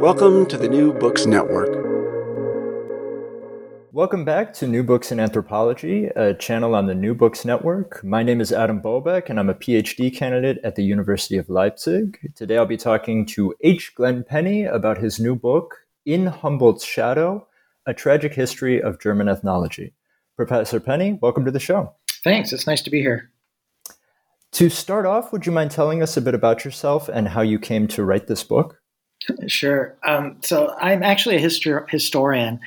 Welcome to the New Books Network. Welcome back to New Books in Anthropology, a channel on the New Books Network. My name is Adam Bobeck, and I'm a PhD candidate at the University of Leipzig. Today I'll be talking to H. Glenn Penny about his new book, In Humboldt's Shadow A Tragic History of German Ethnology. Professor Penny, welcome to the show. Thanks. It's nice to be here. To start off, would you mind telling us a bit about yourself and how you came to write this book? Sure. Um, so I'm actually a histor- historian.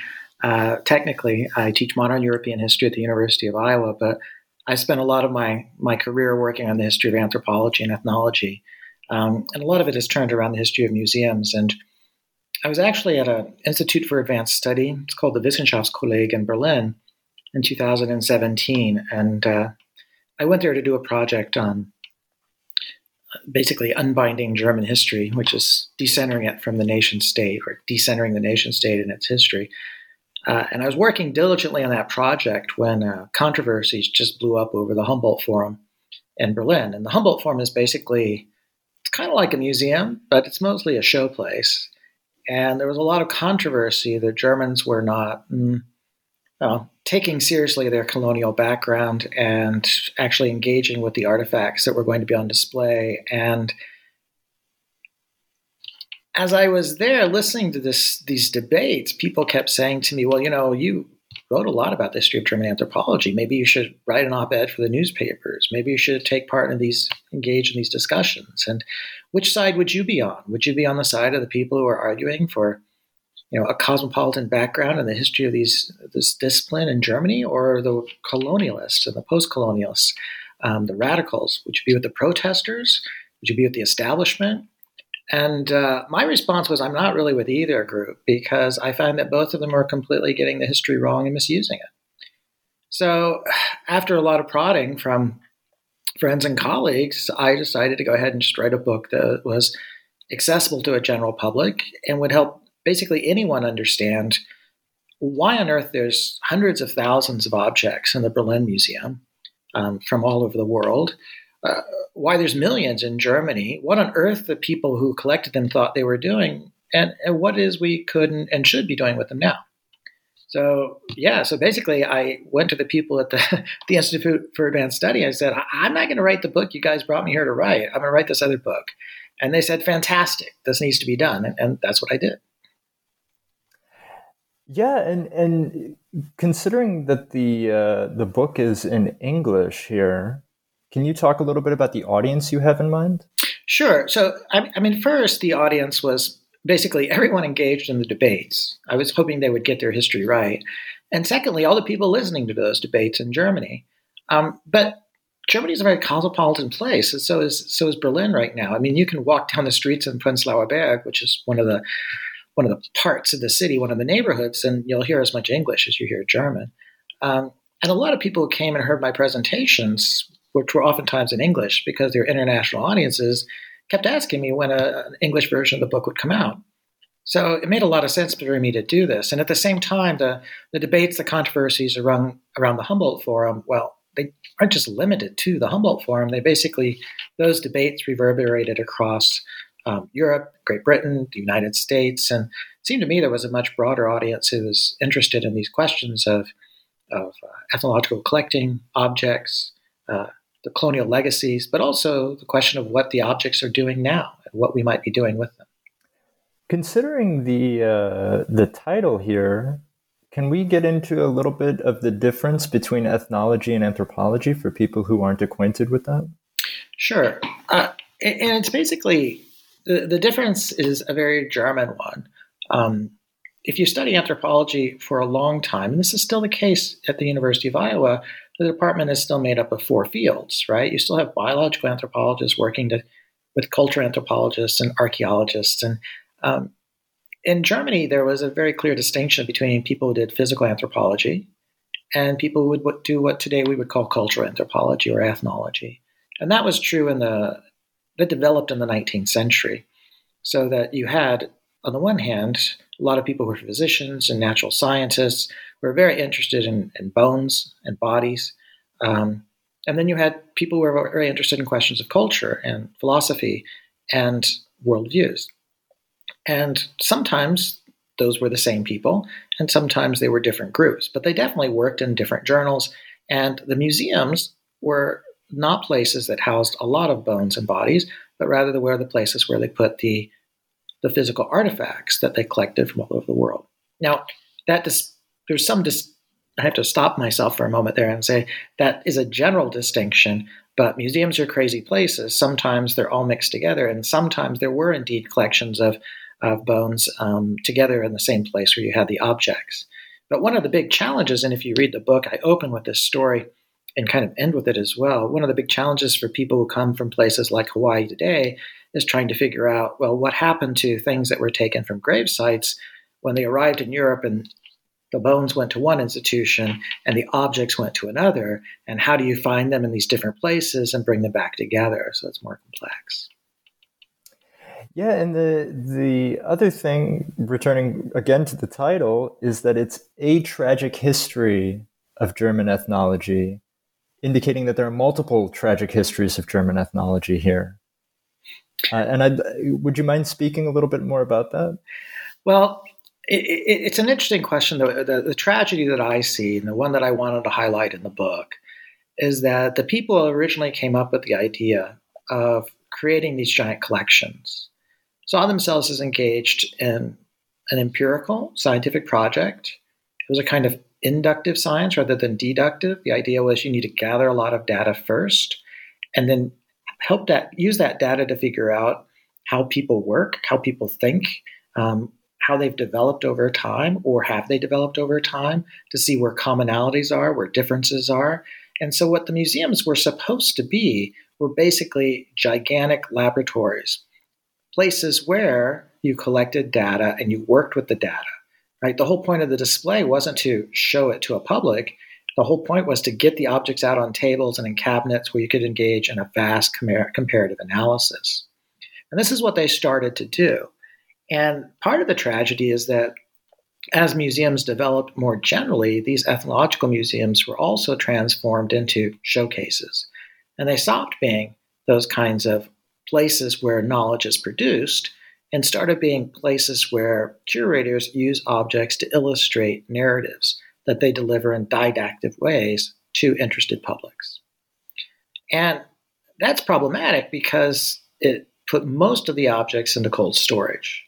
Uh, technically, I teach modern European history at the University of Iowa, but I spent a lot of my, my career working on the history of anthropology and ethnology. Um, and a lot of it is turned around the history of museums. And I was actually at an Institute for Advanced Study. It's called the Wissenschaftskolleg in Berlin in 2017. And uh, I went there to do a project on basically unbinding German history, which is decentering it from the nation state or decentering the nation state in its history. Uh, and I was working diligently on that project when uh, controversies just blew up over the Humboldt Forum in Berlin. And the Humboldt Forum is basically, it's kind of like a museum, but it's mostly a showplace. And there was a lot of controversy that Germans were not mm, uh, taking seriously their colonial background and actually engaging with the artifacts that were going to be on display. And as I was there listening to this these debates, people kept saying to me, "Well, you know, you wrote a lot about the history of German anthropology. Maybe you should write an op-ed for the newspapers. Maybe you should take part in these, engage in these discussions. And which side would you be on? Would you be on the side of the people who are arguing for, you know, a cosmopolitan background and the history of these this discipline in Germany, or the colonialists and the post-colonialists, um, the radicals? Would you be with the protesters? Would you be with the establishment? And uh, my response was, I'm not really with either group because I find that both of them are completely getting the history wrong and misusing it. So, after a lot of prodding from friends and colleagues, I decided to go ahead and just write a book that was accessible to a general public and would help basically anyone understand why on earth there's hundreds of thousands of objects in the Berlin Museum um, from all over the world uh, why there's millions in Germany, what on earth the people who collected them thought they were doing, and, and what is we could and should be doing with them now. So yeah, so basically, I went to the people at the the Institute for Advanced Study. I said, I'm not going to write the book you guys brought me here to write. I'm going to write this other book, and they said, fantastic, this needs to be done, and, and that's what I did. Yeah, and and considering that the uh, the book is in English here, can you talk a little bit about the audience you have in mind? Sure. So, I, I mean, first, the audience was basically everyone engaged in the debates. I was hoping they would get their history right. And secondly, all the people listening to those debates in Germany. Um, but Germany is a very cosmopolitan place, and so is so is Berlin right now. I mean, you can walk down the streets in Prenzlauer Berg, which is one of the one of the parts of the city, one of the neighborhoods, and you'll hear as much English as you hear German. Um, and a lot of people who came and heard my presentations which were oftentimes in English because their international audiences kept asking me when a, an English version of the book would come out. So it made a lot of sense for me to do this. And at the same time, the, the debates, the controversies around, around the Humboldt Forum, well, they aren't just limited to the Humboldt Forum. They basically, those debates reverberated across um, Europe, Great Britain, the United States. And it seemed to me there was a much broader audience who was interested in these questions of, of uh, ethnological collecting, objects, uh, the colonial legacies, but also the question of what the objects are doing now and what we might be doing with them. Considering the uh, the title here, can we get into a little bit of the difference between ethnology and anthropology for people who aren't acquainted with that? Sure, uh, and it's basically the, difference is a very German one. Um, if you study anthropology for a long time, and this is still the case at the University of Iowa, the department is still made up of four fields, right? You still have biological anthropologists working to, with culture anthropologists and archaeologists, and um, in Germany, there was a very clear distinction between people who did physical anthropology and people who would do what today we would call cultural anthropology or ethnology. And that was true in the that developed in the 19th century. So that you had, on the one hand, a lot of people who were physicians and natural scientists who were very interested in, in bones and bodies. Um, and then you had people who were very interested in questions of culture and philosophy and worldviews. And sometimes those were the same people, and sometimes they were different groups, but they definitely worked in different journals. And the museums were not places that housed a lot of bones and bodies, but rather they were the places where they put the, the physical artifacts that they collected from all over the world. Now, that dis- there's some dis- I have to stop myself for a moment there and say that is a general distinction, but museums are crazy places. Sometimes they're all mixed together, and sometimes there were indeed collections of of bones um, together in the same place where you had the objects. But one of the big challenges, and if you read the book, I open with this story and kind of end with it as well. One of the big challenges for people who come from places like Hawaii today is trying to figure out well, what happened to things that were taken from grave sites when they arrived in Europe and the bones went to one institution and the objects went to another, and how do you find them in these different places and bring them back together? So it's more complex. Yeah, and the the other thing, returning again to the title, is that it's a tragic history of German ethnology, indicating that there are multiple tragic histories of German ethnology here. Uh, and i would you mind speaking a little bit more about that? Well, it, it, it's an interesting question. The, the, the tragedy that I see, and the one that I wanted to highlight in the book, is that the people originally came up with the idea of creating these giant collections saw themselves as engaged in an empirical scientific project. It was a kind of inductive science rather than deductive. The idea was you need to gather a lot of data first and then help that use that data to figure out how people work, how people think, um, how they've developed over time, or have they developed over time, to see where commonalities are, where differences are. And so, what the museums were supposed to be were basically gigantic laboratories places where you collected data and you worked with the data. Right? The whole point of the display wasn't to show it to a public. The whole point was to get the objects out on tables and in cabinets where you could engage in a vast comparative analysis. And this is what they started to do. And part of the tragedy is that as museums developed more generally, these ethnological museums were also transformed into showcases. And they stopped being those kinds of places where knowledge is produced and started being places where curators use objects to illustrate narratives that they deliver in didactic ways to interested publics. And that's problematic because it put most of the objects into cold storage.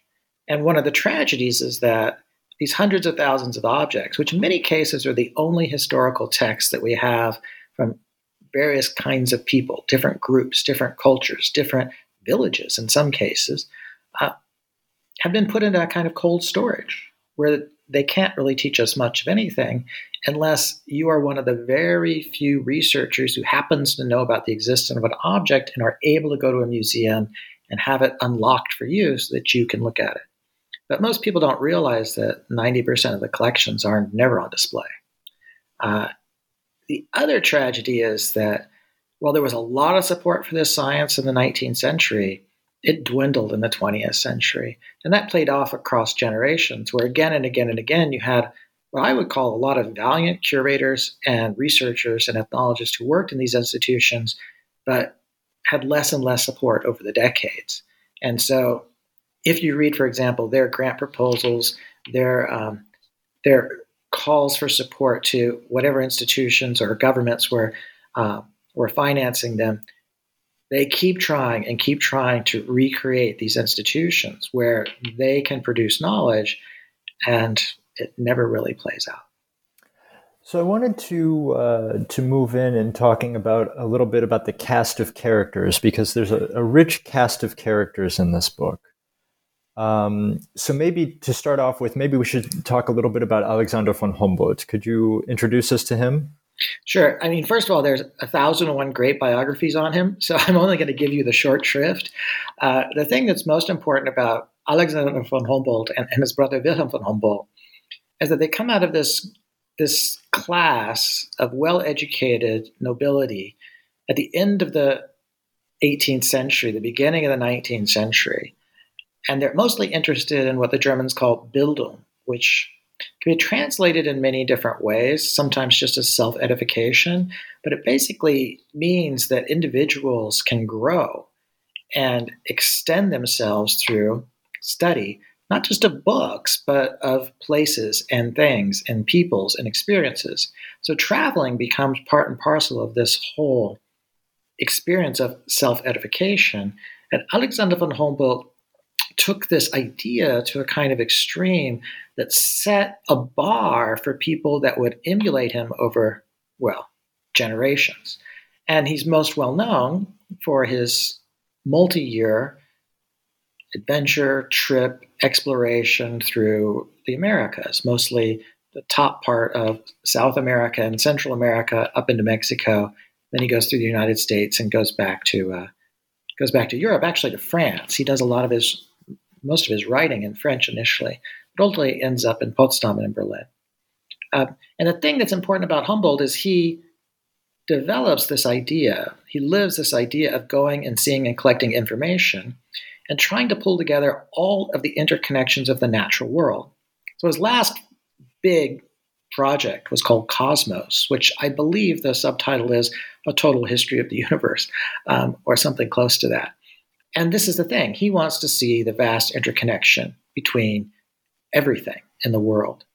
And one of the tragedies is that these hundreds of thousands of objects, which in many cases are the only historical texts that we have from various kinds of people, different groups, different cultures, different villages in some cases, uh, have been put into a kind of cold storage where they can't really teach us much of anything unless you are one of the very few researchers who happens to know about the existence of an object and are able to go to a museum and have it unlocked for you so that you can look at it. But most people don't realize that 90% of the collections are never on display. Uh, the other tragedy is that while there was a lot of support for this science in the 19th century, it dwindled in the 20th century. And that played off across generations, where again and again and again you had what I would call a lot of valiant curators and researchers and ethnologists who worked in these institutions, but had less and less support over the decades. And so, if you read, for example, their grant proposals, their um, their calls for support to whatever institutions or governments were uh, were financing them, they keep trying and keep trying to recreate these institutions where they can produce knowledge, and it never really plays out. So I wanted to uh, to move in and talking about a little bit about the cast of characters because there's a, a rich cast of characters in this book. Um, so maybe to start off with, maybe we should talk a little bit about Alexander von Humboldt. Could you introduce us to him? Sure. I mean, first of all, there's a thousand and one great biographies on him, so I'm only going to give you the short shrift. Uh, the thing that's most important about Alexander von Humboldt and, and his brother Wilhelm von Humboldt is that they come out of this this class of well-educated nobility at the end of the 18th century, the beginning of the 19th century, and they're mostly interested in what the Germans call Bildung, which can be translated in many different ways, sometimes just as self edification, but it basically means that individuals can grow and extend themselves through study, not just of books, but of places and things and peoples and experiences. So traveling becomes part and parcel of this whole experience of self edification. And Alexander von Humboldt took this idea to a kind of extreme that set a bar for people that would emulate him over, well, generations. And he's most well known for his multi year adventure, trip, exploration through the Americas, mostly the top part of South America and Central America up into Mexico. Then he goes through the United States and goes back to uh, goes back to Europe, actually to France. He does a lot of his most of his writing in French initially, but ultimately ends up in Potsdam and in Berlin. Uh, and the thing that's important about Humboldt is he develops this idea, he lives this idea of going and seeing and collecting information and trying to pull together all of the interconnections of the natural world. So his last big project was called Cosmos, which I believe the subtitle is A Total History of the Universe, um, or something close to that. And this is the thing he wants to see the vast interconnection between everything in the world.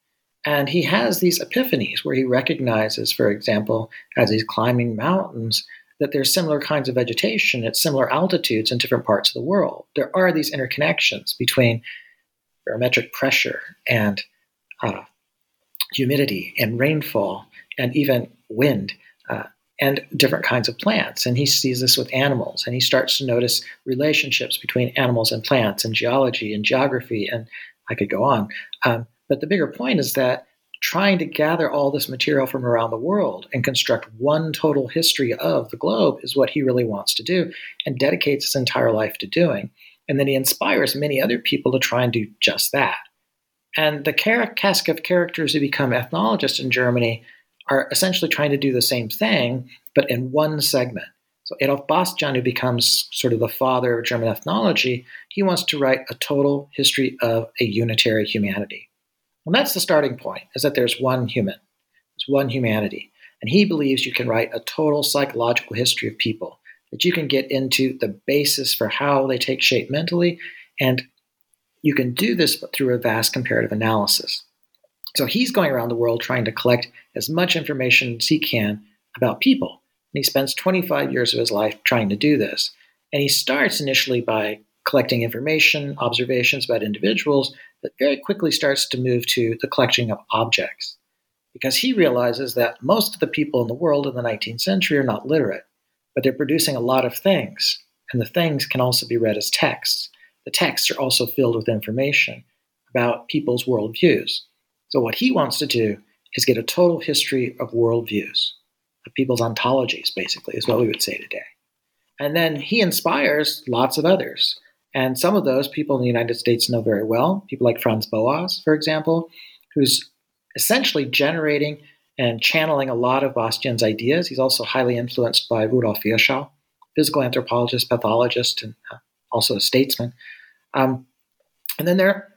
And he has these epiphanies where he recognizes, for example, as he's climbing mountains, that there's similar kinds of vegetation at similar altitudes in different parts of the world. There are these interconnections between barometric pressure and uh, humidity and rainfall and even wind. Uh, and different kinds of plants. And he sees this with animals, and he starts to notice relationships between animals and plants, and geology and geography, and I could go on. Um, but the bigger point is that trying to gather all this material from around the world and construct one total history of the globe is what he really wants to do and dedicates his entire life to doing. And then he inspires many other people to try and do just that. And the cast of characters who become ethnologists in Germany are essentially trying to do the same thing, but in one segment. So Adolf Bastian, who becomes sort of the father of German ethnology, he wants to write a total history of a unitary humanity. And that's the starting point, is that there's one human, there's one humanity. And he believes you can write a total psychological history of people, that you can get into the basis for how they take shape mentally, and you can do this through a vast comparative analysis. So he's going around the world trying to collect as much information as he can about people. And he spends 25 years of his life trying to do this. And he starts initially by collecting information, observations about individuals, but very quickly starts to move to the collecting of objects. Because he realizes that most of the people in the world in the 19th century are not literate, but they're producing a lot of things. And the things can also be read as texts. The texts are also filled with information about people's worldviews. So, what he wants to do is get a total history of worldviews, of people's ontologies, basically, is what we would say today. And then he inspires lots of others. And some of those people in the United States know very well, people like Franz Boas, for example, who's essentially generating and channeling a lot of Bastian's ideas. He's also highly influenced by Rudolf Virchow, physical anthropologist, pathologist, and uh, also a statesman. Um, and then there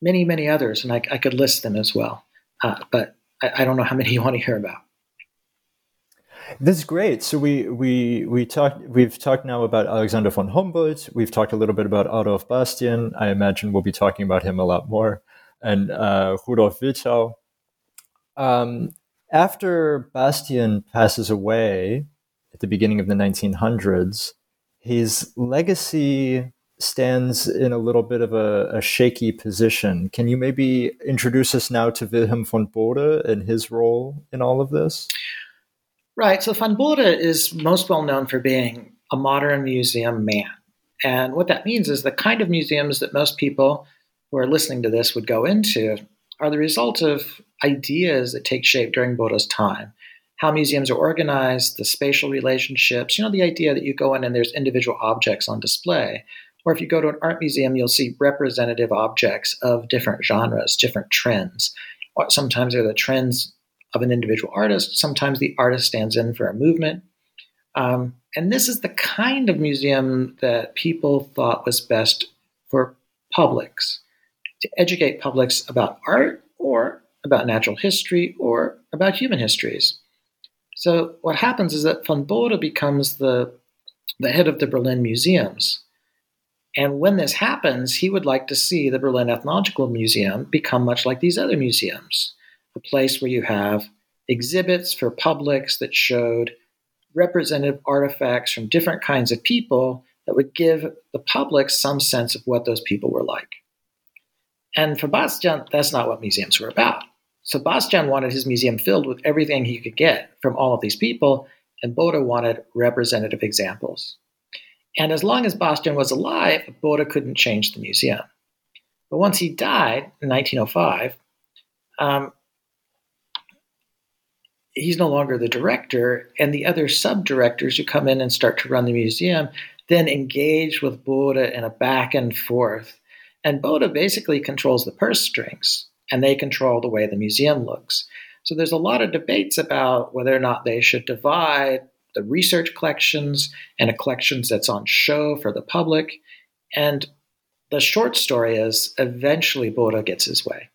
many, many others, and I, I could list them as well. Uh, but I, I, don't know how many you want to hear about. This is great. So we we we talked. We've talked now about Alexander von Humboldt. We've talked a little bit about Adolf Bastian. I imagine we'll be talking about him a lot more, and uh, Rudolf Virchow. Um, after Bastian passes away at the beginning of the 1900s, his legacy stands in a little bit of a, a, shaky position. Can you maybe introduce us now to Wilhelm von Bode and his role in all of this? Right. So von Bode is most well known for being a modern museum man. And what that means is the kind of museums that most people who are listening to this would go into are the result of ideas that take shape during Bode's time how museums are organized, the spatial relationships, you know, the idea that you go in and there's individual objects on display. Or if you go to an art museum, you'll see representative objects of different genres, different trends. Sometimes they're the trends of an individual artist, sometimes the artist stands in for a movement. Um, and this is the kind of museum that people thought was best for publics to educate publics about art or about natural history or about human histories. So what happens is that von Bode becomes the, the head of the Berlin museums. And when this happens, he would like to see the Berlin Ethnological Museum become much like these other museums, a place where you have exhibits for publics that showed representative artifacts from different kinds of people that would give the public some sense of what those people were like. And for Bastian, that's not what museums were about. So Bastian wanted his museum filled with everything he could get from all of these people, and Bode wanted representative examples. And as long as Bastian was alive, Bode couldn't change the museum. But once he died in 1905, um, he's no longer the director, and the other sub directors who come in and start to run the museum then engage with Bode in a back and forth. And Bode basically controls the purse strings and they control the way the museum looks. So there's a lot of debates about whether or not they should divide the research collections and a collections that's on show for the public. And the short story is eventually Bode gets his way.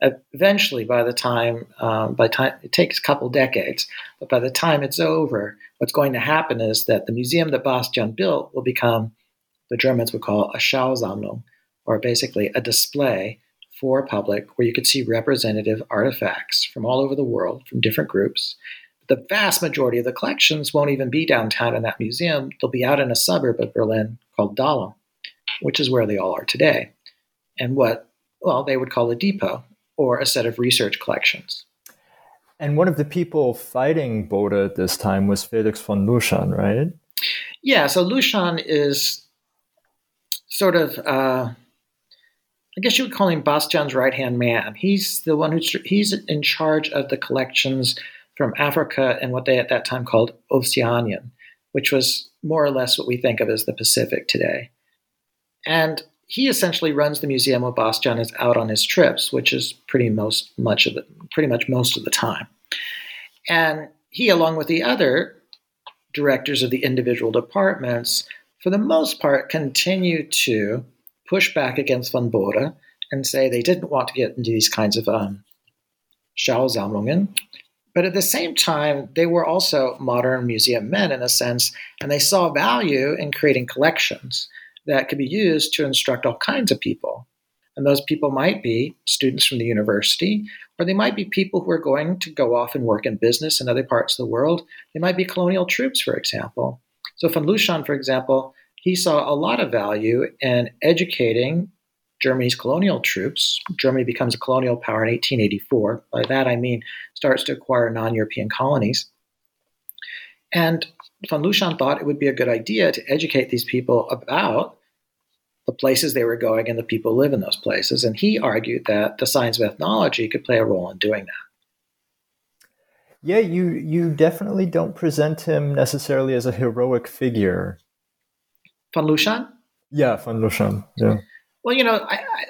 Eventually, by the time, um, by time it takes a couple decades, but by the time it's over, what's going to happen is that the museum that Bastian built will become, the Germans would call a Schausammlung, or basically a display for public where you could see representative artifacts from all over the world from different groups. The vast majority of the collections won't even be downtown in that museum. They'll be out in a suburb of Berlin called Dahlem, which is where they all are today. And what, well, they would call a depot or a set of research collections. And one of the people fighting Bode at this time was Felix von Luschan, right? Yeah, so Luschan is sort of uh, I guess you would call him Bastian's right hand man. He's the one who's he's in charge of the collections from Africa and what they at that time called Oceanian, which was more or less what we think of as the Pacific today. And he essentially runs the museum while Bastian is out on his trips, which is pretty most much of it, pretty much most of the time. And he, along with the other directors of the individual departments, for the most part, continue to push back against von Bode and say they didn't want to get into these kinds of um, Schausammlungen. But at the same time, they were also modern museum men in a sense, and they saw value in creating collections that could be used to instruct all kinds of people. And those people might be students from the university, or they might be people who are going to go off and work in business in other parts of the world. They might be colonial troops, for example. So, von Luschan, for example, he saw a lot of value in educating Germany's colonial troops. Germany becomes a colonial power in 1884. By that I mean starts to acquire non European colonies. And von Luschan thought it would be a good idea to educate these people about the places they were going and the people who live in those places. And he argued that the science of ethnology could play a role in doing that. Yeah, you you definitely don't present him necessarily as a heroic figure Von Luschan? Yeah, Von Luschan. Yeah. Well, you know, I, I,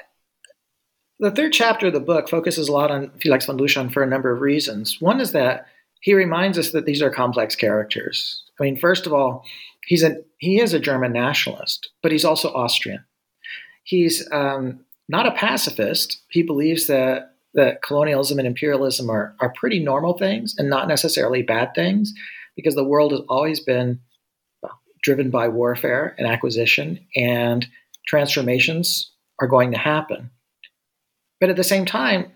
the third chapter of the book focuses a lot on Felix von Luschan for a number of reasons. One is that he reminds us that these are complex characters. I mean, first of all, he's a he is a German nationalist, but he's also Austrian. He's um, not a pacifist. He believes that that colonialism and imperialism are are pretty normal things and not necessarily bad things, because the world has always been driven by warfare and acquisition, and transformations are going to happen. But at the same time,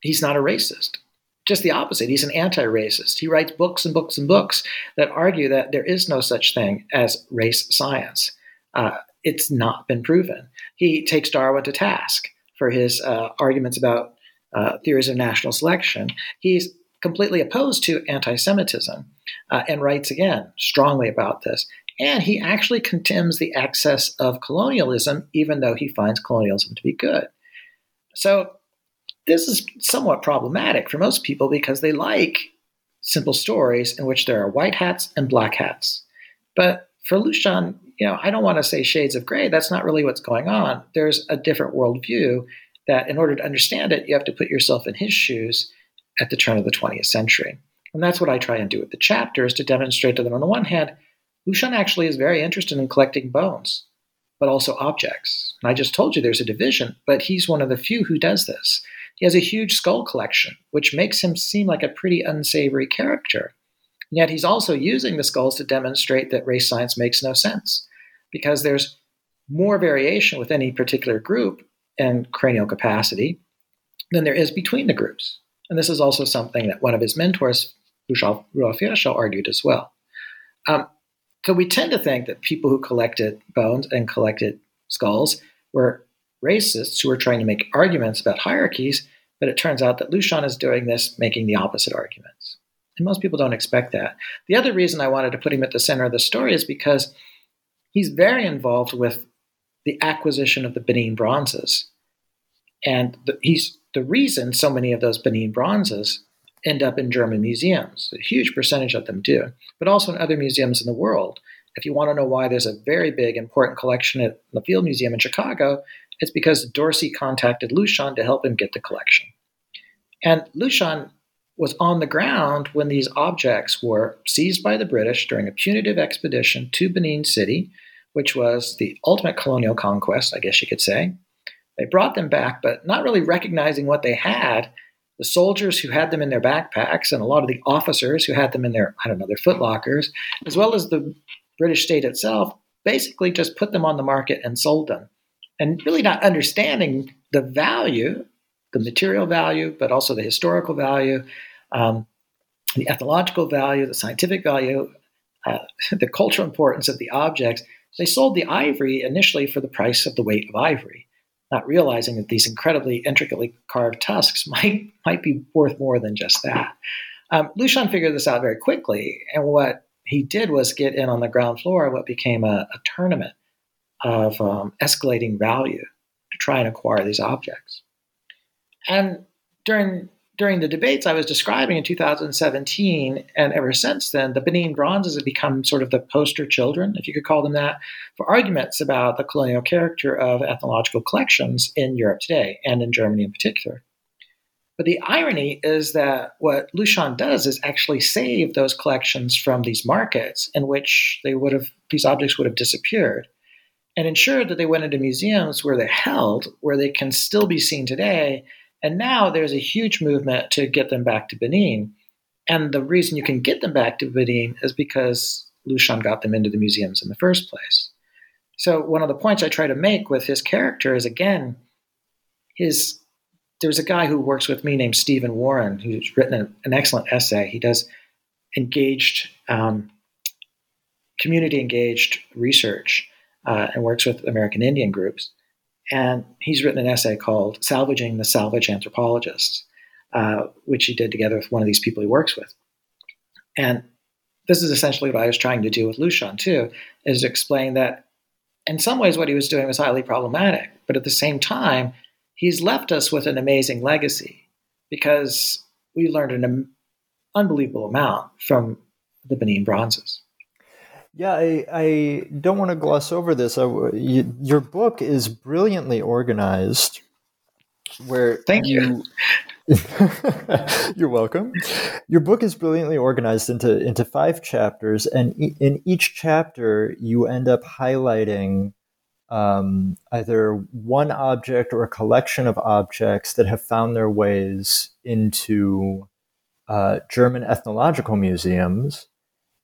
he's not a racist. Just the opposite. He's an anti racist. He writes books and books and books that argue that there is no such thing as race science. Uh, it's not been proven. He takes Darwin to task for his uh, arguments about uh, theories of natural selection. He's completely opposed to anti Semitism uh, and writes again strongly about this. And he actually condemns the excess of colonialism, even though he finds colonialism to be good. So this is somewhat problematic for most people because they like simple stories in which there are white hats and black hats. But for Luschan, you know, I don't want to say shades of gray. That's not really what's going on. There's a different worldview that, in order to understand it, you have to put yourself in his shoes at the turn of the 20th century. And that's what I try and do with the chapters to demonstrate that on the one hand, Luschan actually is very interested in collecting bones, but also objects. And I just told you there's a division, but he's one of the few who does this. He has a huge skull collection, which makes him seem like a pretty unsavory character. And yet he's also using the skulls to demonstrate that race science makes no sense, because there's more variation with any particular group and cranial capacity than there is between the groups. And this is also something that one of his mentors, Rudolf Virchow, argued as well. Um, so we tend to think that people who collected bones and collected skulls were racists who were trying to make arguments about hierarchies, but it turns out that Luschan is doing this, making the opposite arguments. And most people don't expect that. The other reason I wanted to put him at the center of the story is because he's very involved with the acquisition of the Benin bronzes. And the, he's the reason so many of those Benin bronzes end up in German museums. A huge percentage of them do, but also in other museums in the world. If you want to know why there's a very big, important collection at the Field Museum in Chicago, it's because Dorsey contacted Luschan to help him get the collection. And Luschan was on the ground when these objects were seized by the British during a punitive expedition to Benin City, which was the ultimate colonial conquest, I guess you could say. They brought them back, but not really recognizing what they had. The soldiers who had them in their backpacks and a lot of the officers who had them in their, I don't know, their footlockers, as well as the British state itself, basically just put them on the market and sold them and really not understanding the value, the material value, but also the historical value, um, the ethnological value, the scientific value, uh, the cultural importance of the objects. They sold the ivory initially for the price of the weight of ivory, not realizing that these incredibly intricately carved tusks might might be worth more than just that. Um, Luschan figured this out very quickly, and what he did was get in on the ground floor of what became a, a tournament of um, escalating value to try and acquire these objects. And during during the debates I was describing in 2017, and ever since then, the Benin bronzes have become sort of the poster children, if you could call them that, for arguments about the colonial character of ethnological collections in Europe today, and in Germany in particular. But the irony is that what Luschan does is actually save those collections from these markets in which they would have these objects would have disappeared and ensured that they went into museums where they're held, where they can still be seen today. And now there's a huge movement to get them back to Benin. And the reason you can get them back to Benin is because Luschan got them into the museums in the first place. So one of the points I try to make with his character is again, his there's a guy who works with me named Stephen Warren who's written an, excellent essay. He does engaged, um, community engaged research uh, and works with American Indian groups. And he's written an essay called Salvaging the Salvage Anthropologists, uh, which he did together with one of these people he works with. And this is essentially what I was trying to do with Luschan too, is explain that in some ways what he was doing was highly problematic, but at the same time, he's left us with an amazing legacy because we learned an unbelievable amount from the Benin bronzes. Yeah, I, I don't want to gloss over this. I, you, your book is brilliantly organized, where Thank you, you You're welcome. Your book is brilliantly organized into into five chapters, and in each chapter, you end up highlighting um, either one object or a collection of objects that have found their ways into uh, German ethnological museums,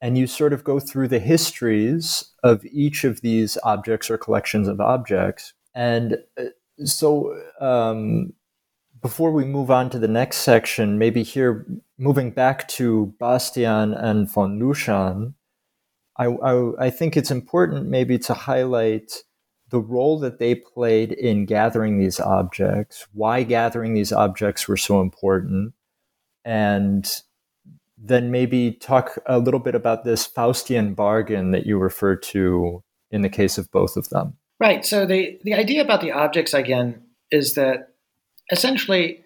and you sort of go through the histories of each of these objects or collections of objects, and uh, so. Um, before we move on to the next section, maybe here, moving back to Bastian and von Luschan, I, I, I, think it's important maybe to highlight the role that they played in gathering these objects, why gathering these objects were so important, and then maybe talk a little bit about this Faustian bargain that you refer to in the case of both of them. Right. So the, the idea about the objects again is that essentially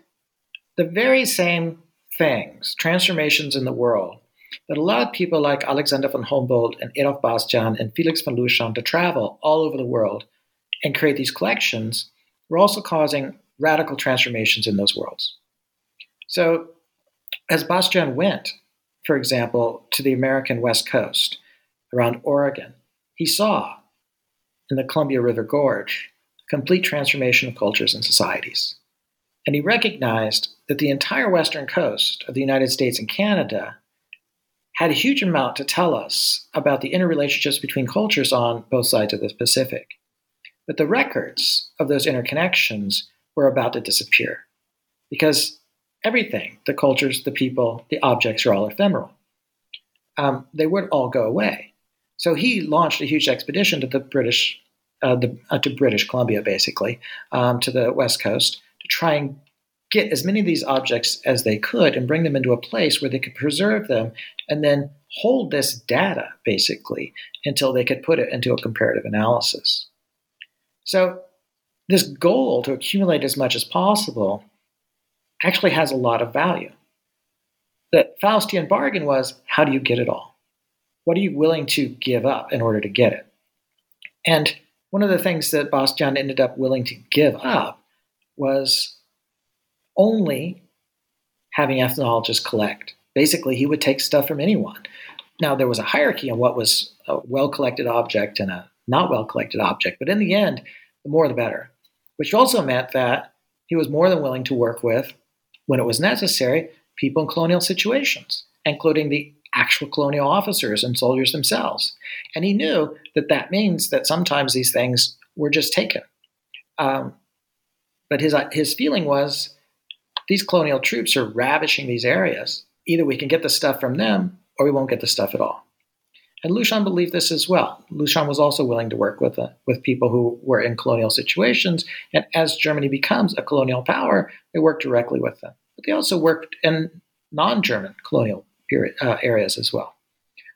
the very same things, transformations in the world, that allowed people like Alexander von Humboldt and Adolf Bastian and Felix von Luschan to travel all over the world and create these collections were also causing radical transformations in those worlds. So, as Bastian went, for example, to the American West Coast, around Oregon, he saw in the Columbia River Gorge a complete transformation of cultures and societies. And he recognized that the entire western coast of the United States and Canada had a huge amount to tell us about the interrelationships between cultures on both sides of the Pacific. But the records of those interconnections were about to disappear because everything the cultures, the people, the objects are all ephemeral. Um, they would all go away. So he launched a huge expedition to the British, uh, the, uh, to British Columbia, basically, um, to the west coast, to try and get as many of these objects as they could and bring them into a place where they could preserve them and then hold this data basically until they could put it into a comparative analysis. So, this goal to accumulate as much as possible actually has a lot of value. The Faustian bargain was how do you get it all? What are you willing to give up in order to get it? And one of the things that Bastian ended up willing to give up was only having ethnologists collect. Basically, he would take stuff from anyone. Now, there was a hierarchy on what was a well collected object and a not well collected object, but in the end, the more the better, which also meant that he was more than willing to work with, when it was necessary, people in colonial situations, including the actual colonial officers and soldiers themselves. And he knew that that means that sometimes these things were just taken. Um, but his, his feeling was these colonial troops are ravishing these areas. Either we can get the stuff from them or we won't get the stuff at all. And Luschan believed this as well. Luschan was also willing to work with, uh, with people who were in colonial situations. And as Germany becomes a colonial power, they worked directly with them. But they also worked in non German colonial period, uh, areas as well.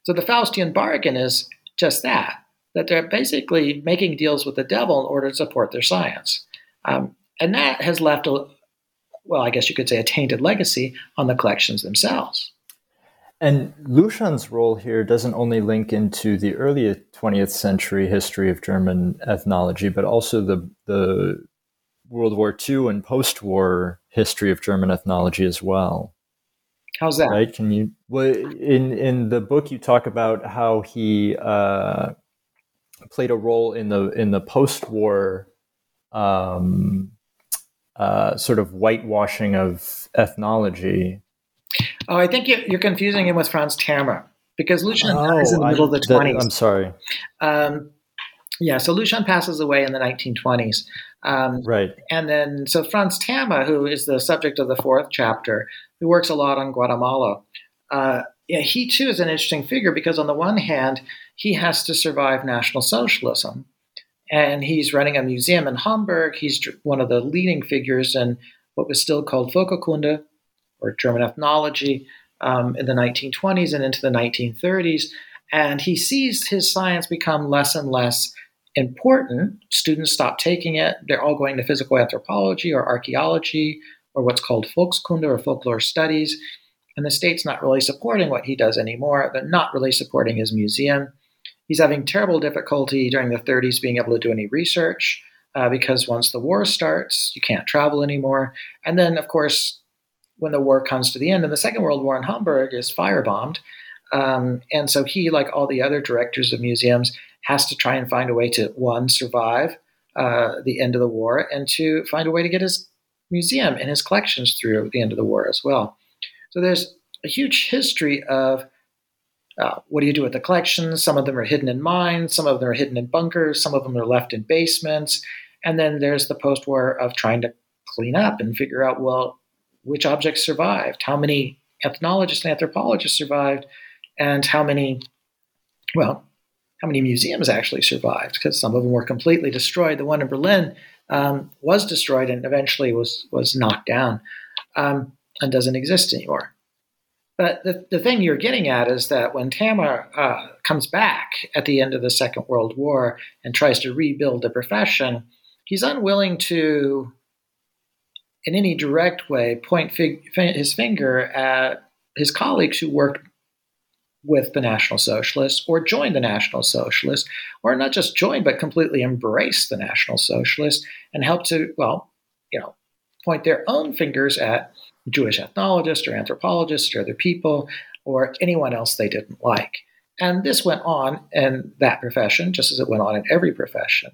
So the Faustian bargain is just that, that they're basically making deals with the devil in order to support their science. Um, and that has left a, well, I guess you could say a tainted legacy on the collections themselves. And Luschan's role here doesn't only link into the early 20th century history of German ethnology, but also the, the World War II and post war history of German ethnology as well. How's that? Right? Can you, well, in, in the book, you talk about how he uh, played a role in the, in the post war um, uh, sort of whitewashing of ethnology. Oh, I think you're, you're confusing him with Franz Termer because Luschan oh, dies in the middle I, of the 20s. I'm sorry. Um, yeah, so Luschan passes away in the 1920s. Um, right. And then, so Franz Termer, who is the subject of the fourth chapter, who works a lot on Guatemala, uh, yeah, he too is an interesting figure because, on the one hand, he has to survive National Socialism and he's running a museum in Hamburg. He's one of the leading figures in what was still called Völkerkunde, or German ethnology, um, in the 1920s and into the 1930s. And he sees his science become less and less important. Students stop taking it. They're all going to physical anthropology or archaeology or what's called Volkskunde or folklore studies. And the state's not really supporting what he does anymore. They're not really supporting his museum. He's having terrible difficulty during the 30s being able to do any research uh, because once the war starts, you can't travel anymore. And then, of course, when the war comes to the end. And the Second World War in Hamburg is firebombed. Um, and so he, like all the other directors of museums, has to try and find a way to one, survive uh, the end of the war, and to find a way to get his museum and his collections through the end of the war as well. So there's a huge history of uh, what do you do with the collections? Some of them are hidden in mines, some of them are hidden in bunkers, some of them are left in basements. And then there's the post war of trying to clean up and figure out, well, which objects survived, how many ethnologists and anthropologists survived, and how many, well, how many museums actually survived, because some of them were completely destroyed. The one in Berlin um, was destroyed and eventually was, was knocked down um, and doesn't exist anymore. But the, the thing you're getting at is that when Termer uh, comes back at the end of the Second World War and tries to rebuild the profession, he's unwilling to, in any direct way, point fig- his finger at his colleagues who worked with the National Socialists or joined the National Socialists, or not just join, but completely embrace the National Socialists and help to, well, you know, point their own fingers at Jewish ethnologists or anthropologists or other people or anyone else they didn't like. And this went on in that profession, just as it went on in every profession.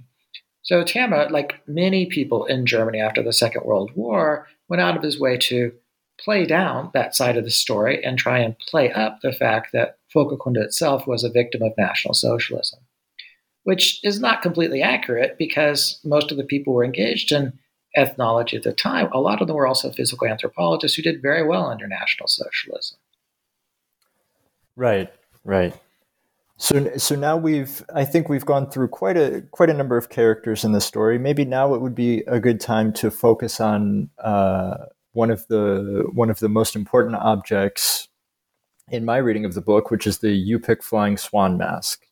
So Termer, like many people in Germany after the Second World War, went out of his way to play down that side of the story and try and play up the fact that Völkerkunde itself was a victim of National Socialism, which is not completely accurate because most of the people were engaged in ethnology at the time, a lot of them were also physical anthropologists who did very well under National Socialism. Right, right. So, so now we've, I think we've gone through quite a quite a number of characters in the story. Maybe now it would be a good time to focus on uh, one of the one of the most important objects in my reading of the book, which is the Yupik flying swan mask.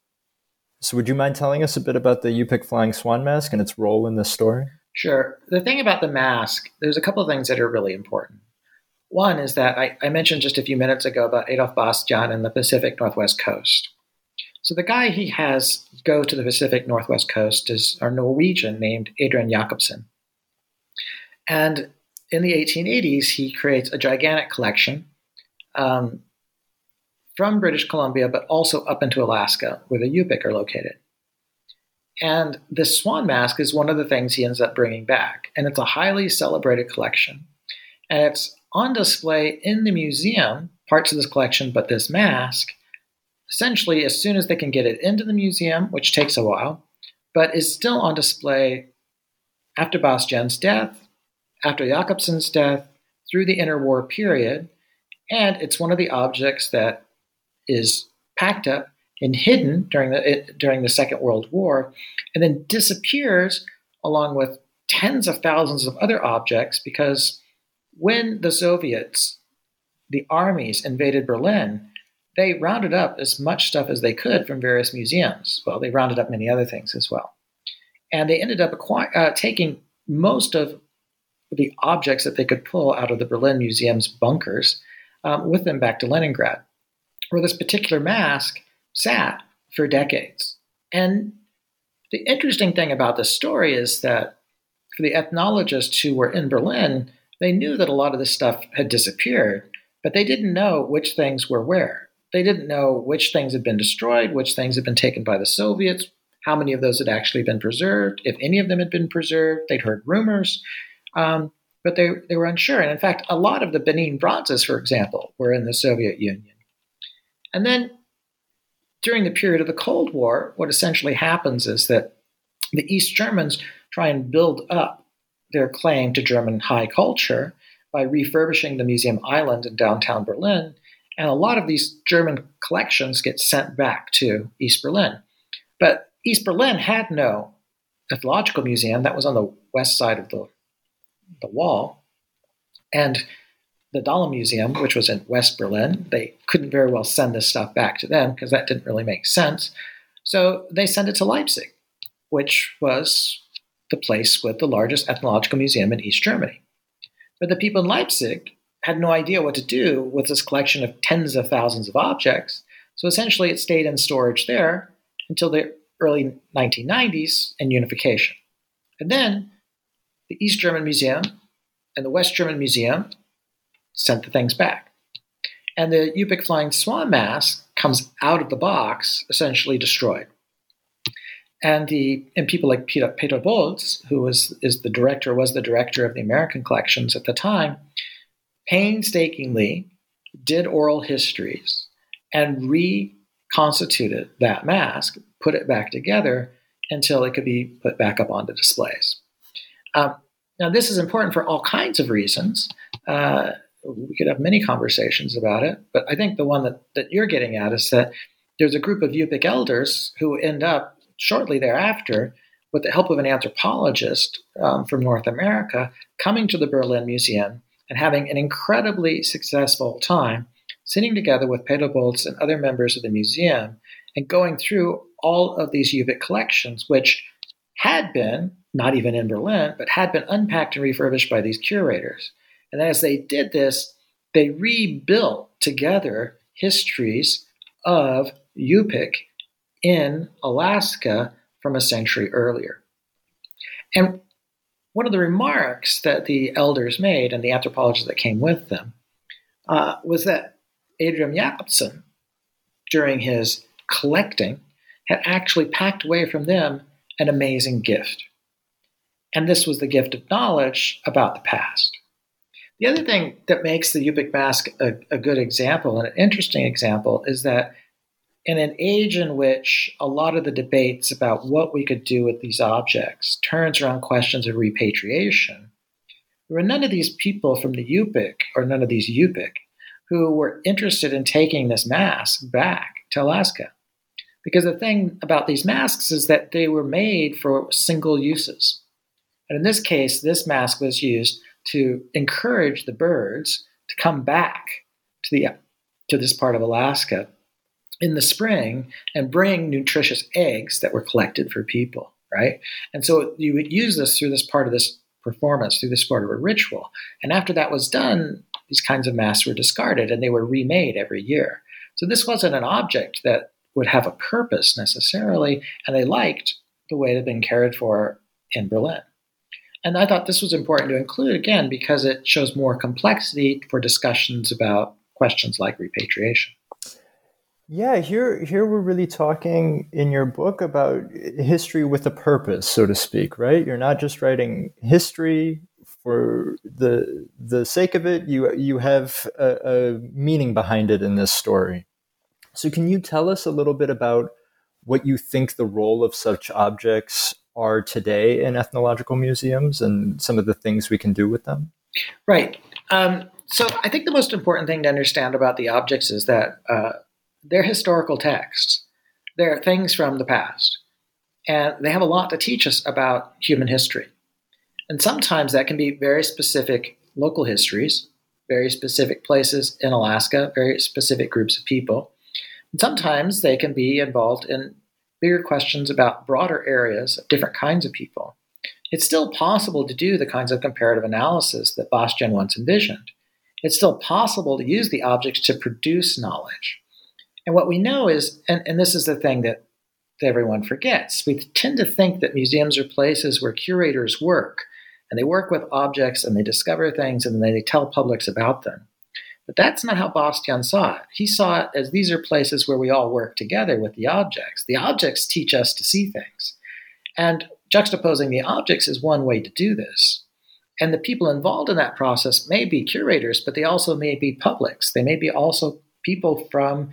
So, would you mind telling us a bit about the Yupik flying swan mask and its role in this story? Sure. The thing about the mask, there's a couple of things that are really important. One is that I, I mentioned just a few minutes ago about Adolf Bastian and the Pacific Northwest coast. So the guy he has go to the Pacific Northwest coast is a Norwegian named Adrian Jacobsen. And in the 1880s, he creates a gigantic collection um, from British Columbia, but also up into Alaska, where the Yupik are located. And this swan mask is one of the things he ends up bringing back. And it's a highly celebrated collection. And it's on display in the museum, parts of this collection, but this mask, essentially as soon as they can get it into the museum, which takes a while, but is still on display after Bastian's death, after Jacobsen's death, through the interwar period. And it's one of the objects that is packed up and hidden during the during the Second World War, and then disappears along with tens of thousands of other objects because when the Soviets, the armies invaded Berlin, they rounded up as much stuff as they could from various museums. Well, they rounded up many other things as well, and they ended up uh, taking most of the objects that they could pull out of the Berlin Museum's bunkers um, with them back to Leningrad. Where this particular mask sat for decades. And the interesting thing about this story is that for the ethnologists who were in Berlin, they knew that a lot of this stuff had disappeared, but they didn't know which things were where. They didn't know which things had been destroyed, which things had been taken by the Soviets, how many of those had actually been preserved, if any of them had been preserved. They'd heard rumors, um, but they, they were unsure. And in fact, a lot of the Benin bronzes, for example, were in the Soviet Union. And then during the period of the Cold War, what essentially happens is that the East Germans try and build up their claim to German high culture by refurbishing the Museum Island in downtown Berlin. And a lot of these German collections get sent back to East Berlin. But East Berlin had no ethnological museum that was on the west side of the, the wall. And the Dahlem Museum, which was in West Berlin. They couldn't very well send this stuff back to them because that didn't really make sense. So they sent it to Leipzig, which was the place with the largest ethnological museum in East Germany. But the people in Leipzig had no idea what to do with this collection of tens of thousands of objects. So essentially, it stayed in storage there until the early 1990s and unification. And then the East German Museum and the West German Museum sent the things back. And the Yupik flying swan mask comes out of the box essentially destroyed. And the and people like Peter, Peter Bolz, who was is the director, was the director of the American collections at the time, painstakingly did oral histories and reconstituted that mask, put it back together until it could be put back up onto displays. Um, now, this is important for all kinds of reasons. Uh, we could have many conversations about it, but I think the one that, that you're getting at is that there's a group of Yupik elders who end up shortly thereafter, with the help of an anthropologist um, from North America, coming to the Berlin Museum and having an incredibly successful time sitting together with Peter Bolz and other members of the museum and going through all of these Yupik collections, which had been, not even in Berlin, but had been unpacked and refurbished by these curators. And as they did this, they rebuilt together histories of Yupik in Alaska from a century earlier. And one of the remarks that the elders made and the anthropologists that came with them uh, was that Adrian Jacobsen, during his collecting, had actually packed away from them an amazing gift. And this was the gift of knowledge about the past. The other thing that makes the Yupik mask a, a good example and an interesting example is that in an age in which a lot of the debates about what we could do with these objects turns around questions of repatriation, there were none of these people from the Yupik or none of these Yupik who were interested in taking this mask back to Alaska. Because the thing about these masks is that they were made for single uses. And in this case, this mask was used to encourage the birds to come back to the to this part of Alaska in the spring and bring nutritious eggs that were collected for people, right? And so you would use this through this part of this performance, through this part of a ritual. And after that was done, these kinds of masks were discarded and they were remade every year. So this wasn't an object that would have a purpose necessarily, and they liked the way it had been cared for in Berlin. And I thought this was important to include again because it shows more complexity for discussions about questions like repatriation. Yeah, here here we're really talking in your book about history with a purpose, so to speak, right? You're not just writing history for the the sake of it. You you have a, a meaning behind it in this story. So, can you tell us a little bit about what you think the role of such objects are today in ethnological museums and some of the things we can do with them? Right. Um, so, I think the most important thing to understand about the objects is that uh, they're historical texts. They're things from the past. And they have a lot to teach us about human history. And sometimes that can be very specific local histories, very specific places in Alaska, very specific groups of people. And sometimes they can be involved in bigger questions about broader areas of different kinds of people. It's still possible to do the kinds of comparative analysis that Bastian once envisioned. It's still possible to use the objects to produce knowledge. And what we know is, and, and this is the thing that, that everyone forgets, we tend to think that museums are places where curators work and they work with objects and they discover things and they tell publics about them. But that's not how Bastian saw it. He saw it as these are places where we all work together with the objects. The objects teach us to see things. And juxtaposing the objects is one way to do this. And the people involved in that process may be curators, but they also may be publics. They may be also people from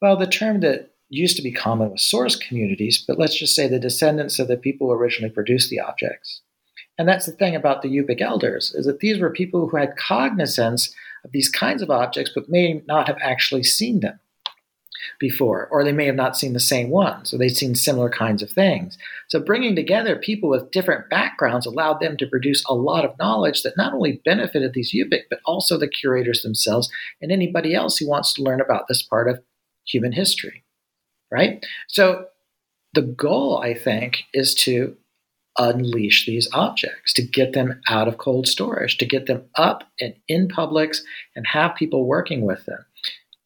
well, the term that used to be common was source communities, but let's just say the descendants of the people who originally produced the objects. And that's the thing about the Yupik elders, is that these were people who had cognizance of these kinds of objects, but may not have actually seen them before, or they may have not seen the same ones, or they'd seen similar kinds of things. So bringing together people with different backgrounds allowed them to produce a lot of knowledge that not only benefited these Yupik, but also the curators themselves and anybody else who wants to learn about this part of human history, right? So the goal, I think, is to unleash these objects, to get them out of cold storage, to get them up and in publics and have people working with them.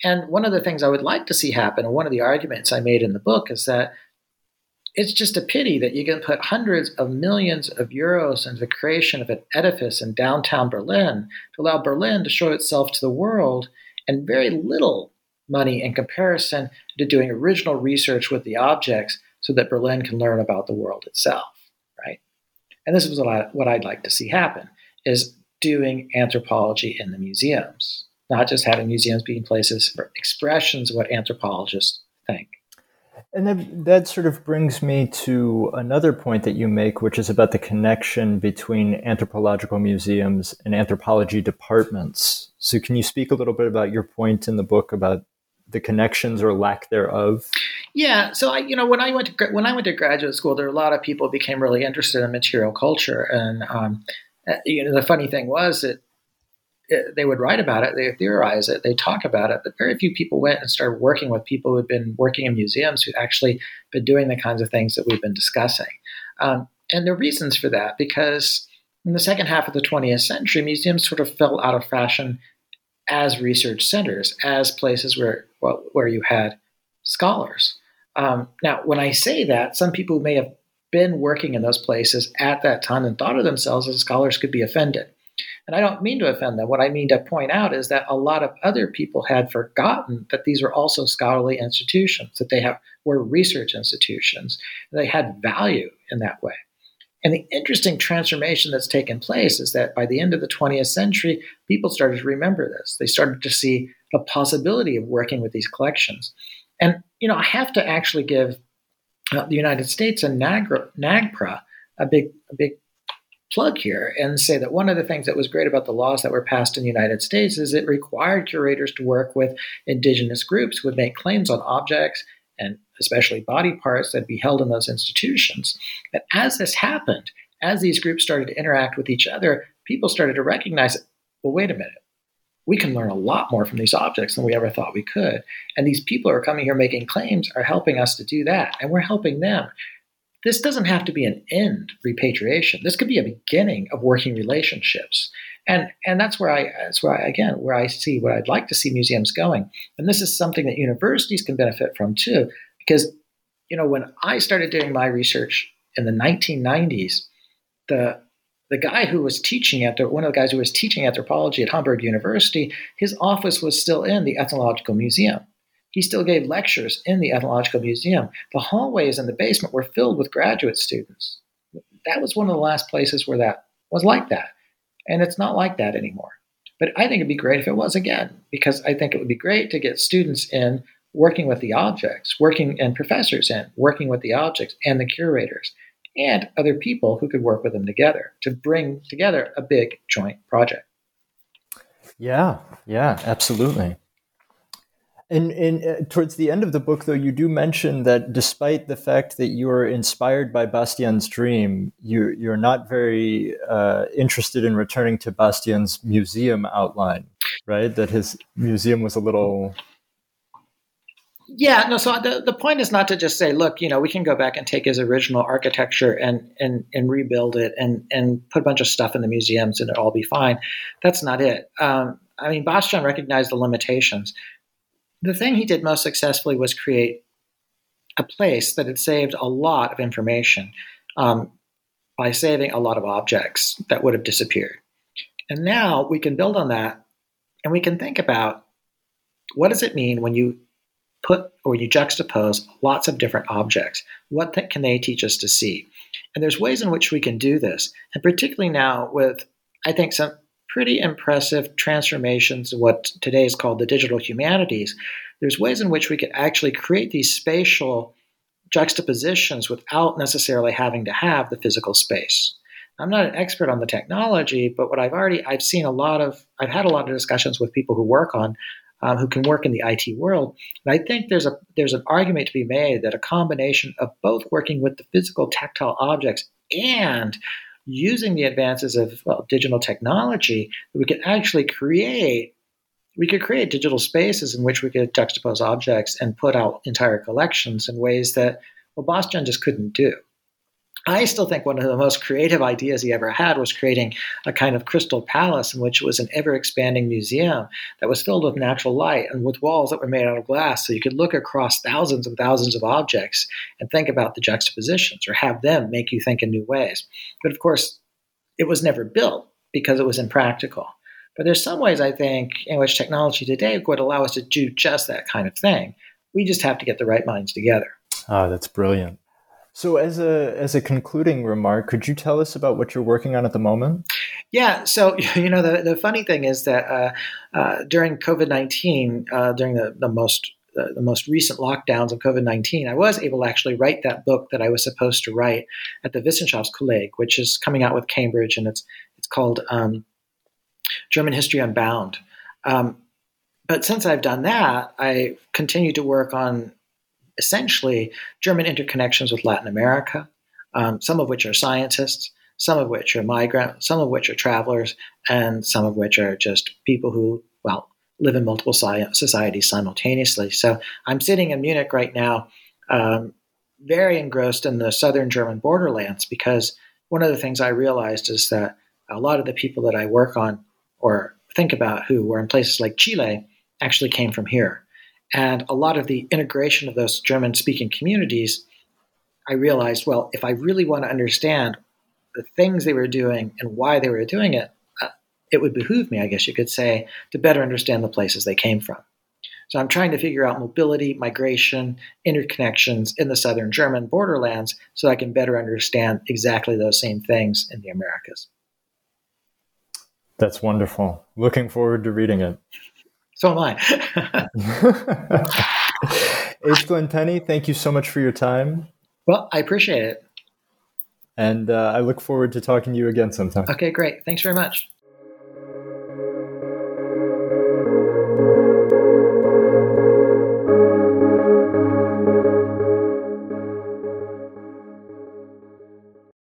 And one of the things I would like to see happen, and one of the arguments I made in the book, is that it's just a pity that you can put hundreds of millions of euros into the creation of an edifice in downtown Berlin to allow Berlin to show itself to the world, and very little money in comparison to doing original research with the objects so that Berlin can learn about the world itself, right? And this is what, I'd like to see happen, is doing anthropology in the museums, not just having museums being places for expressions of what anthropologists think. And that, that sort of brings me to another point that you make, which is about the connection between anthropological museums and anthropology departments. So, can you speak a little bit about your point in the book about the connections or lack thereof? Yeah. So, I, you know, when I went to when I went to graduate school, there were a lot of people became really interested in material culture, and um, uh, you know, the funny thing was that they would write about it, they theorize it, they talk about it, but very few people went and started working with people who had been working in museums who actually been doing the kinds of things that we've been discussing. Um, and there are reasons for that because in the second half of the 20th century, museums sort of fell out of fashion as research centers, as places where well, where you had scholars. Um, now, when I say that, some people may have been working in those places at that time and thought of themselves as scholars could be offended. And I don't mean to offend them. What I mean to point out is that a lot of other people had forgotten that these were also scholarly institutions, that they have were research institutions. They had value in that way. And the interesting transformation that's taken place is that by the end of the 20th century, people started to remember this. They started to see the possibility of working with these collections. And, you know, I have to actually give uh, the United States and NAGRA, NAGPRA a big, a big plug here and say that one of the things that was great about the laws that were passed in the United States is it required curators to work with indigenous groups would make claims on objects and especially body parts that be held in those institutions. But as this happened, as these groups started to interact with each other, people started to recognize, well, wait a minute. We can learn a lot more from these objects than we ever thought we could. And these people who are coming here making claims are helping us to do that. And we're helping them. This doesn't have to be an end repatriation. This could be a beginning of working relationships. And, and that's where I that's where I, again where I see what I'd like to see museums going. And this is something that universities can benefit from too, because you know when I started doing my research in the 1990s, the the guy who was teaching at one of the guys who was teaching anthropology at Hamburg University, his office was still in the Ethnological Museum. He still gave lectures in the Ethnological Museum. The hallways in the basement were filled with graduate students. That was one of the last places where that was like that. And it's not like that anymore. But I think it'd be great if it was again, because I think it would be great to get students in working with the objects, working and professors in working with the objects and the curators and other people who could work with them together to bring together a big joint project. Yeah, yeah, absolutely. And, and uh, towards the end of the book, though, you do mention that despite the fact that you are inspired by Bastian's dream, you, you're not very uh, interested in returning to Bastian's museum outline, right? That his museum was a little. Yeah, no. So the, the point is not to just say, look, you know, we can go back and take his original architecture and and and rebuild it and and put a bunch of stuff in the museums and it'll all be fine. That's not it. Um, I mean, Bastian recognized the limitations the thing he did most successfully was create a place that had saved a lot of information um, by saving a lot of objects that would have disappeared. And now we can build on that and we can think about what does it mean when you put or you juxtapose lots of different objects? What th- can they teach us to see? And there's ways in which we can do this. And particularly now with, I think, some pretty impressive transformations of what today is called the digital humanities, there's ways in which we could actually create these spatial juxtapositions without necessarily having to have the physical space. I'm not an expert on the technology, but what I've already I've seen a lot of I've had a lot of discussions with people who work on um, who can work in the IT world, and I think there's a there's an argument to be made that a combination of both working with the physical tactile objects and using the advances of well, digital technology, we could actually create we could create digital spaces in which we could juxtapose objects and put out entire collections in ways that well Bastian just couldn't do. I still think one of the most creative ideas he ever had was creating a kind of crystal palace in which it was an ever expanding museum that was filled with natural light and with walls that were made out of glass. So you could look across thousands and thousands of objects and think about the juxtapositions or have them make you think in new ways. But of course, it was never built because it was impractical. But there's some ways I think in which technology today would allow us to do just that kind of thing. We just have to get the right minds together. Ah, that's brilliant. So, as a as a concluding remark, could you tell us about what you're working on at the moment? Yeah. So, you know, the, the funny thing is that uh, uh, during COVID nineteen, uh, during the the most the most recent lockdowns of COVID 19, I was able to actually write that book that I was supposed to write at the Wissenschaftskolleg, which is coming out with Cambridge, and it's it's called um, German History Unbound. Um, but since I've done that, I continue to work on essentially German interconnections with Latin America, um, some of which are scientists, some of which are migrants, some of which are travelers, and some of which are just people who, well, live in multiple societies simultaneously. So I'm sitting in Munich right now, um, very engrossed in the southern German borderlands because one of the things I realized is that a lot of the people that I work on or think about who were in places like Chile actually came from here. And a lot of the integration of those German speaking communities, I realized, well, if I really want to understand the things they were doing and why they were doing it, uh, it would behoove me, I guess you could say, to better understand the places they came from. So I'm trying to figure out mobility, migration, interconnections in the southern German borderlands so I can better understand exactly those same things in the Americas. That's wonderful. Looking forward to reading it. So am I. H. Penny, thank you so much for your time. Well, I appreciate it. And uh, I look forward to talking to you again sometime. Okay, great. Thanks very much.